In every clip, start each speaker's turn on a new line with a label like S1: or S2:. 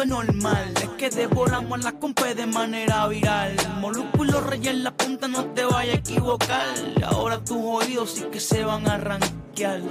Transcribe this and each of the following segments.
S1: Es normal, es que devoramos la compa de manera viral. Molusco y los reyes en la punta, no te vayas a equivocar. Ahora tus oídos sí que se van a arrancar.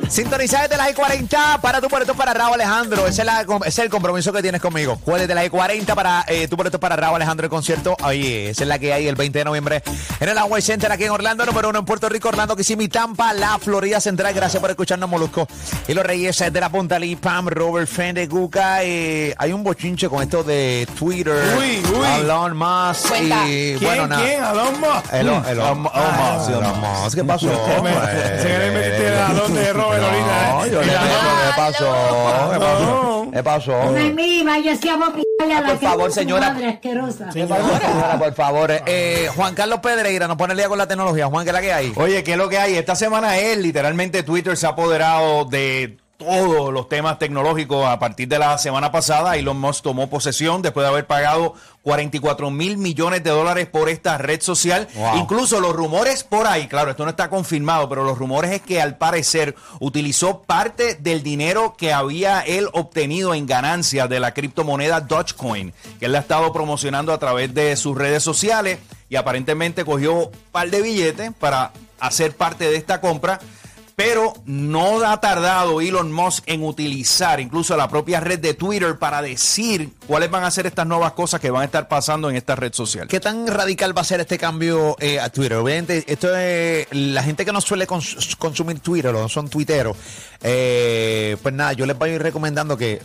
S2: Sintoniza desde las I-40 para tu boleto para Raúl Alejandro. Ese es, la- ese es el compromiso que tienes conmigo. Jueves de las I-40 para eh, tu boleto para Raúl Alejandro el concierto. Oye, esa es la que hay el 20 de noviembre en el Amway Center aquí en Orlando, número uno en Puerto Rico, Orlando, Kissimmee, Tampa, la Florida Central. Gracias por escucharnos, Molusco. Y los Reyes de la Punta Lee, Pam, Robert, Fende, Guca. eh, hay un bochinche con esto de Twitter.
S3: Uy, uy.
S2: Elon Musk. Y,
S3: ¿Quién?
S2: bueno, nada.
S3: ¿Quién? ¿Elon Musk?
S2: Elon, Elon, Musk, Elon Musk. ¿Qué pasó?
S3: Se quiere meter el alón de Robert ahorita.
S2: No, yo
S3: Y
S2: le
S3: la-
S2: digo, ¿qué pasó? ¿Qué pasó? ¿Qué pasó?
S4: Ay, mira, yo sí amo pillarle a la
S2: Por favor, señora.
S4: Madre asquerosa.
S2: ¿Qué pasó, señora, por favor. Eh, Juan Carlos Pedreira nos pone el día con la tecnología. Juan, ¿qué es la que hay?
S5: Oye, ¿qué es lo que hay? Esta semana es literalmente Twitter se ha apoderado de todos los temas tecnológicos a partir de la semana pasada. Elon Musk tomó posesión después de haber pagado 44 mil millones de dólares por esta red social.
S2: Wow.
S5: Incluso los rumores por ahí, claro, esto no está confirmado, pero los rumores es que al parecer utilizó parte del dinero que había él obtenido en ganancias de la criptomoneda Dogecoin, que él ha estado promocionando a través de sus redes sociales y aparentemente cogió un par de billetes para hacer parte de esta compra. Pero no ha tardado Elon Musk en utilizar incluso la propia red de Twitter para decir cuáles van a ser estas nuevas cosas que van a estar pasando en esta red social.
S2: ¿Qué tan radical va a ser este cambio eh, a Twitter? Obviamente, esto es la gente que no suele cons- consumir Twitter o no son tuiteros. eh, pues nada, yo les voy a ir recomendando que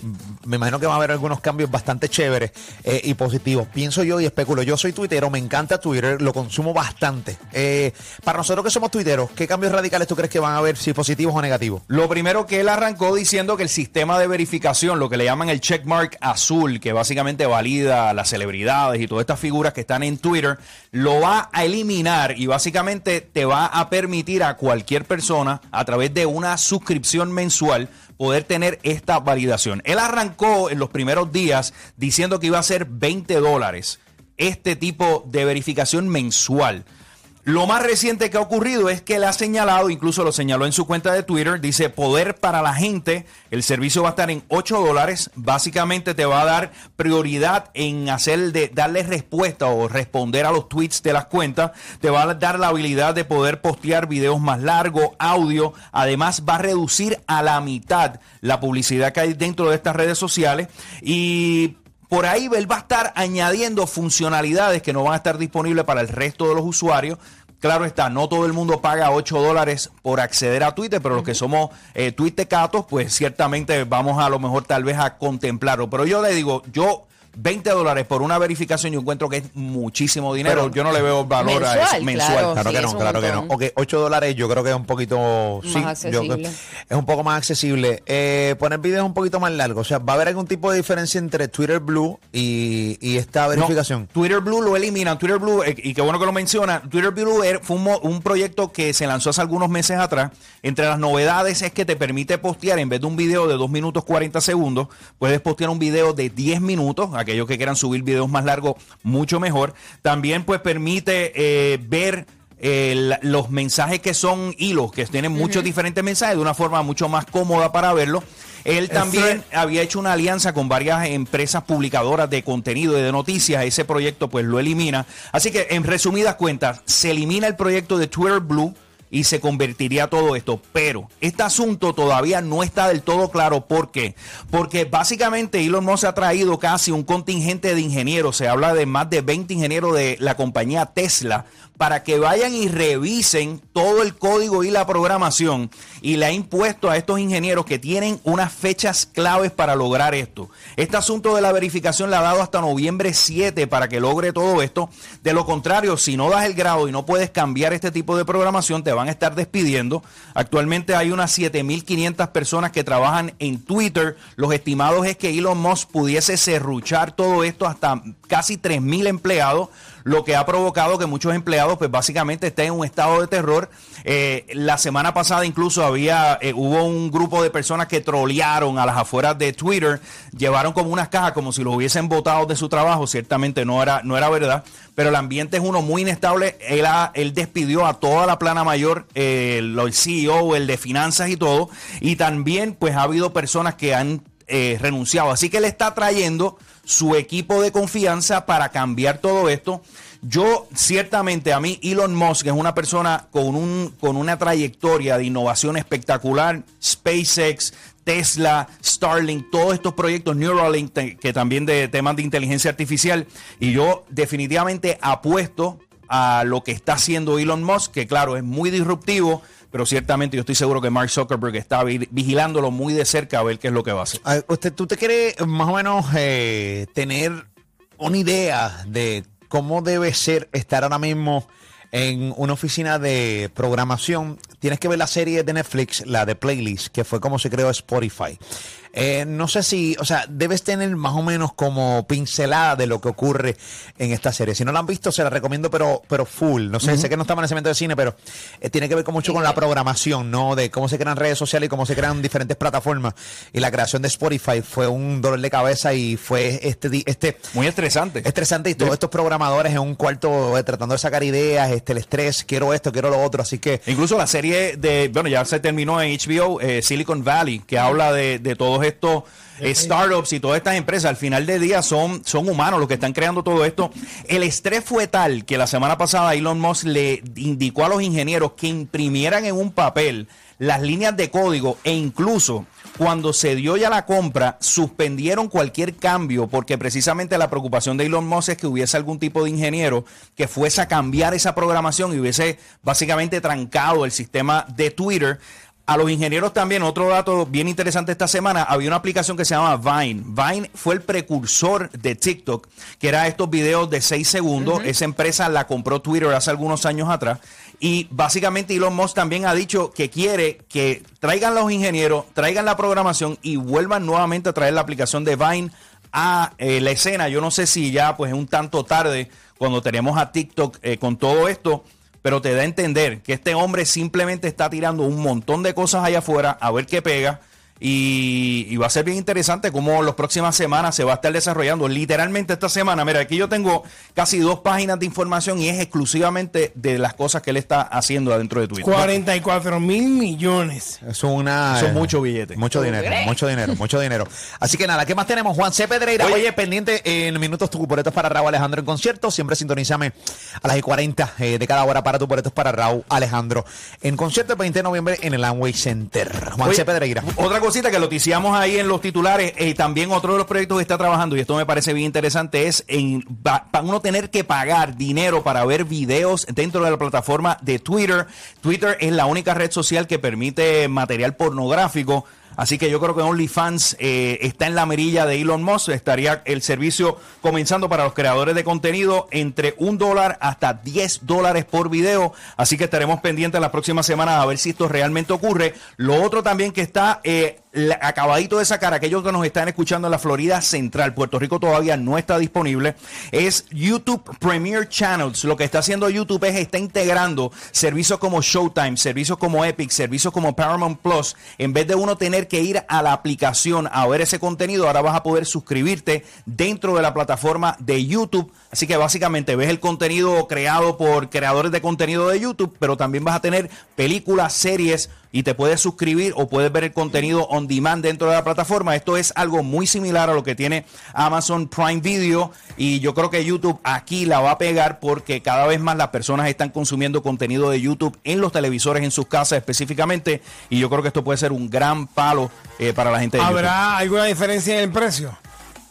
S2: me imagino que va a haber algunos cambios bastante chéveres eh, y positivos. Pienso yo y especulo. Yo soy tuitero, me encanta Twitter, lo consumo bastante. Eh, para nosotros que somos tuiteros, ¿qué cambios radicales tú crees que van a haber, si positivos o negativos?
S5: Lo primero que él arrancó diciendo que el sistema de verificación, lo que le llaman el checkmark azul, que básicamente valida las celebridades y todas estas figuras que están en Twitter, lo va a eliminar y básicamente te va a permitir a cualquier persona a través de una suscripción mensual poder tener esta validación. Él arrancó en los primeros días diciendo que iba a ser 20 dólares este tipo de verificación mensual. Lo más reciente que ha ocurrido es que él ha señalado, incluso lo señaló en su cuenta de Twitter, dice poder para la gente, el servicio va a estar en 8 dólares, básicamente te va a dar prioridad en hacer de darle respuesta o responder a los tweets de las cuentas, te va a dar la habilidad de poder postear videos más largos, audio, además va a reducir a la mitad la publicidad que hay dentro de estas redes sociales y por ahí él va a estar añadiendo funcionalidades que no van a estar disponibles para el resto de los usuarios. Claro está, no todo el mundo paga 8 dólares por acceder a Twitter, pero los que somos eh, tuitecatos, pues ciertamente vamos a lo mejor tal vez a contemplarlo. Pero yo le digo, yo 20 dólares por una verificación yo encuentro que es muchísimo dinero.
S2: Pero-
S5: yo no le veo valor a eso
S6: Mensual,
S5: mensual.
S6: claro.
S2: Claro
S6: sí,
S2: que no, claro que no. Ok, 8 dólares yo creo que es un poquito...
S6: Más
S2: sí, yo- es un poco más accesible. Eh, poner videos un poquito más largo. O sea, ¿va a haber algún tipo de diferencia entre Twitter Blue y, y esta
S5: No,
S2: verificación?
S5: Twitter Blue lo eliminan. Twitter Blue, eh, y qué bueno que lo menciona, Twitter Blue era- fue un, un proyecto que se lanzó hace algunos meses atrás. Entre las novedades es que te permite postear, en vez de un video de 2 minutos 40 segundos, puedes postear un video de 10 minutos. Aquellos que quieran subir videos más largos, mucho mejor. También pues permite eh, ver la- los mensajes que son hilos, que tienen muchos diferentes mensajes de una forma mucho más cómoda para verlo. Él también había hecho una alianza con varias empresas publicadoras de contenido y de noticias. Ese proyecto pues lo elimina. Así que en resumidas cuentas, se elimina el proyecto de Twitter Blue y se convertiría todo esto. Pero este asunto todavía no está del todo claro. ¿Por qué? Porque básicamente Elon Musk ha traído casi un contingente de ingenieros. Se habla de más de 20 ingenieros de la compañía Tesla para que vayan y revisen todo el código y la programación y le ha impuesto a estos ingenieros que tienen unas fechas claves para lograr esto. Este asunto de la verificación le ha dado hasta noviembre 7 para que logre todo esto. De lo contrario, si no das el grado y no puedes cambiar este tipo de programación, te van a estar despidiendo. Actualmente hay unas 7.500 personas que trabajan en Twitter. Los estimados es que Elon Musk pudiese serruchar todo esto hasta casi 3.000 empleados lo que ha provocado que muchos empleados pues básicamente estén en un estado de terror. Eh, la semana pasada incluso había, eh, hubo un grupo de personas que trolearon a las afueras de Twitter, llevaron como unas cajas como si lo hubiesen votado de su trabajo, ciertamente no era, no era verdad, pero el ambiente es uno muy inestable, él, él despidió a toda la plana mayor, eh, el CEO, el de finanzas y todo, y también pues ha habido personas que han renunciado, así que él está trayendo su equipo de confianza para cambiar todo esto. Yo, ciertamente, a mí, Elon Musk es una persona con, un, con una trayectoria de innovación espectacular. SpaceX, Tesla, Starlink, todos estos proyectos, Neuralink, que también de temas de inteligencia artificial. Y yo definitivamente apuesto a lo que está haciendo Elon Musk, que claro, es muy disruptivo, pero ciertamente yo estoy seguro que Mark Zuckerberg está vigilándolo muy de cerca a ver qué es lo que va a hacer.
S2: ¿Usted, ¿Tú te quieres más o menos eh, tener una idea de cómo debe ser estar ahora mismo en una oficina de programación? Tienes que ver la serie de Netflix, la de Playlist, que fue como se creó Spotify. Eh, no sé si, o sea, debes tener más o menos como pincelada de lo que ocurre en esta serie. Si no la han visto, se la recomiendo, pero, pero full. No sé, sé que no estamos en momento de cine, pero eh, tiene que ver con mucho con la programación, ¿no? De cómo se crean redes sociales y cómo se crean diferentes plataformas. Y la creación de Spotify fue un dolor de cabeza y fue este, este
S5: muy estresante.
S2: Estresante y todos estos programadores en un cuarto eh, tratando de sacar ideas, este, el estrés, quiero esto, quiero lo otro, así que.
S5: Incluso la serie de, bueno, ya se terminó en HBO, Silicon Valley, que habla de, de todos estos eh, startups y todas estas empresas al final del día son, son humanos los que están creando todo esto. El estrés fue tal que la semana pasada Elon Musk le indicó a los ingenieros que imprimieran en un papel las líneas de código e incluso cuando se dio ya la compra, suspendieron cualquier cambio porque precisamente la preocupación de Elon Musk es que hubiese algún tipo de ingeniero que fuese a cambiar esa programación y hubiese básicamente trancado el sistema de Twitter. A los ingenieros también, otro dato bien interesante esta semana, había una aplicación que se llama Vine. Vine fue el precursor de TikTok, que era estos videos de 6 segundos. Esa empresa la compró Twitter hace algunos años atrás. Y básicamente Elon Musk también ha dicho que quiere que traigan los ingenieros, traigan la programación y vuelvan nuevamente a traer la aplicación de Vine a eh, la escena. Yo no sé si ya pues es un tanto tarde cuando tenemos a TikTok eh, con todo esto pero te da a entender que este hombre simplemente está tirando un montón de cosas allá afuera a ver qué pega y, va a ser bien interesante cómo las próximas semanas se va a estar desarrollando. Literalmente esta semana, mira, aquí yo tengo casi dos páginas de información y es exclusivamente de las cosas que él está haciendo adentro de Twitter.
S3: 44 mil millones.
S2: Es una.
S5: Son muchos billetes.
S2: Mucho dinero, mucho dinero, mucho dinero. Así que nada, ¿qué más tenemos? Juan C. Pedreira. Oye, pendiente en minutos tu boletos para Raúl Alejandro en concierto. Siempre sintonízame a las 40 eh, de cada hora para tu boletos para Raúl Alejandro en concierto el 20 de noviembre en el Amway Center. Juan C. Pedreira.
S5: Otra cosita que noticiamos ahí en los titulares, eh, también otro de los proyectos que está trabajando, y esto me parece bien interesante, es en, para uno tener que pagar dinero para ver videos dentro de la plataforma de Twitter. Twitter es la única red social que permite material pornográfico. Así que yo creo que OnlyFans eh, está en la mirilla de Elon Musk. Estaría el servicio comenzando para los creadores de contenido entre un dólar hasta 10 dólares por video. Así que estaremos pendientes las próximas semanas a ver si esto realmente ocurre. Lo otro también que está eh, acabadito de sacar, aquellos que nos están escuchando en la Florida Central, Puerto Rico todavía no está disponible, es YouTube Premier Channels. Lo que está haciendo YouTube es está integrando servicios como Showtime, servicios como Epic, servicios como Paramount Plus. En vez de uno tener que ir a la aplicación a ver ese contenido, ahora vas a poder suscribirte dentro de la plataforma de YouTube. Así que básicamente ves el contenido creado por creadores de contenido de YouTube, pero también vas a tener películas, series y te puedes suscribir o puedes ver el contenido on demand dentro de la plataforma. Esto es algo muy similar a lo que tiene Amazon Prime Video y yo creo que YouTube aquí la va a pegar porque cada vez más las personas están consumiendo contenido de YouTube en los televisores en sus casas específicamente y yo creo que esto puede ser un gran palo eh, para la gente de YouTube.
S3: ¿Habrá alguna diferencia en el precio?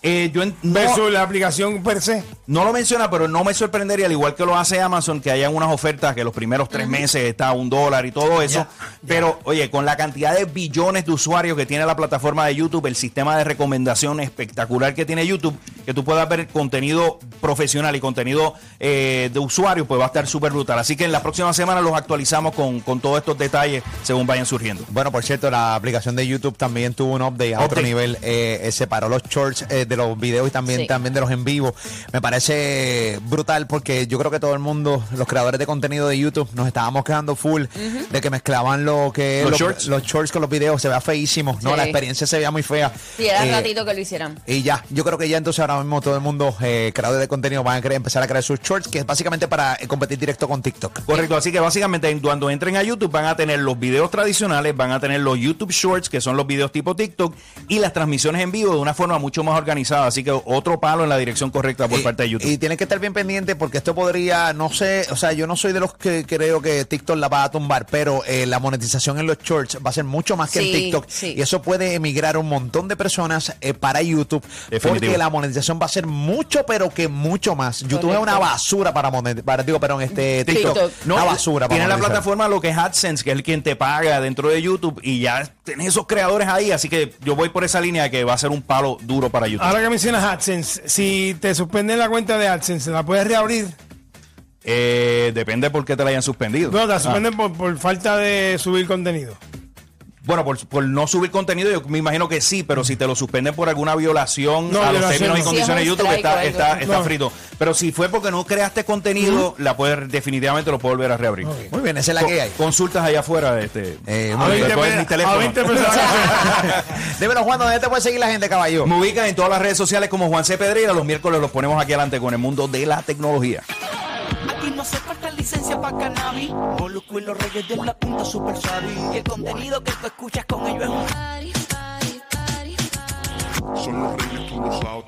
S5: Eh, yo en- no-
S3: la aplicación per se.
S5: No lo menciona, pero no me sorprendería, al igual que lo hace Amazon, que hayan unas ofertas que los primeros tres meses está a un dólar y todo eso. Pero, oye, con la cantidad de billones de usuarios que tiene la plataforma de YouTube, el sistema de recomendación espectacular que tiene YouTube, que tú puedas ver contenido profesional y contenido eh, de usuarios, pues va a estar súper brutal. Así que en la próxima semana los actualizamos con, con todos estos detalles según vayan surgiendo.
S2: Bueno, por cierto, la aplicación de YouTube también tuvo un update a otro nivel. Eh, eh, separó los shorts eh, de los videos y también,
S6: Sí.
S2: también de los en vivo. Me parece brutal porque yo creo que todo el mundo, los creadores de contenido de YouTube, nos estábamos quedando full de que mezclaban lo que
S5: Los
S2: los,
S5: shorts.
S2: los shorts con los videos. Se vea feísimo, ¿no?
S6: Sí.
S2: La experiencia se veía muy fea.
S6: Sí, era
S2: Eh,
S6: ratito que lo hicieran.
S2: y ya, yo creo que ya entonces ahora mismo todo el mundo, eh, creadores de contenido, van a querer empezar a crear sus shorts, que es básicamente para eh, competir directo con TikTok.
S5: Correcto, así que básicamente en- cuando entren a YouTube van a tener los videos tradicionales, van a tener los YouTube Shorts, que son los videos tipo TikTok, y las transmisiones en vivo de una forma mucho más organizada. Así que otro palo en la dirección correcta por
S2: Y-
S5: parte de YouTube.
S2: Y tienes que estar bien pendiente porque esto podría, no sé, o sea, yo no soy de los que creo que TikTok la va a tumbar, pero eh, la monetización en los shorts va a ser mucho más que
S6: Sí,
S2: en TikTok.
S6: sí.
S2: Y eso puede emigrar un montón de personas eh, para YouTube
S5: Definitivo.
S2: porque la monetización va a ser mucho, pero que mucho más. YouTube es una basura para monetizar, para, digo, perdón, este TikTok.
S6: TikTok.
S2: una basura para
S5: Tiene la plataforma lo que es AdSense, que es el quien te paga dentro de YouTube, y ya tienes esos creadores ahí. Así que yo voy por esa línea que va a ser un palo duro para YouTube.
S3: Ahora que mencionas AdSense, si te suspenden la cuenta de AdSense, ¿la puedes reabrir?
S5: Eh, depende por qué te la hayan suspendido.
S3: No, te la
S5: Ah.
S3: suspenden por, por falta de subir contenido.
S5: Bueno, por, por no subir contenido, yo me imagino que sí, pero si te lo suspenden por alguna violación
S3: No,
S5: a los términos y condiciones de YouTube, está, está, está
S3: No.
S5: frito. Pero si fue porque no creaste contenido, la puedes definitivamente lo puedes volver a reabrir.
S2: Muy bien, esa es la que hay.
S5: Consultas allá afuera. Este,
S2: Eh,
S3: A
S2: muy
S5: Después
S3: 20
S5: de
S3: pe-
S5: mi teléfono.
S3: a 20 pesos la canción.
S2: Dímelo, Juan, ¿dónde te puede seguir la gente, caballo?
S5: Me ubican en todas las redes sociales como Juan C. Pedreira. Los miércoles los ponemos aquí adelante con el mundo de la tecnología
S1: licencia para cannabis. Molusco y los reyes de la punta super suave. Y el contenido que tú escuchas con ellos es un.
S7: Son los reyes, tú lo sabes.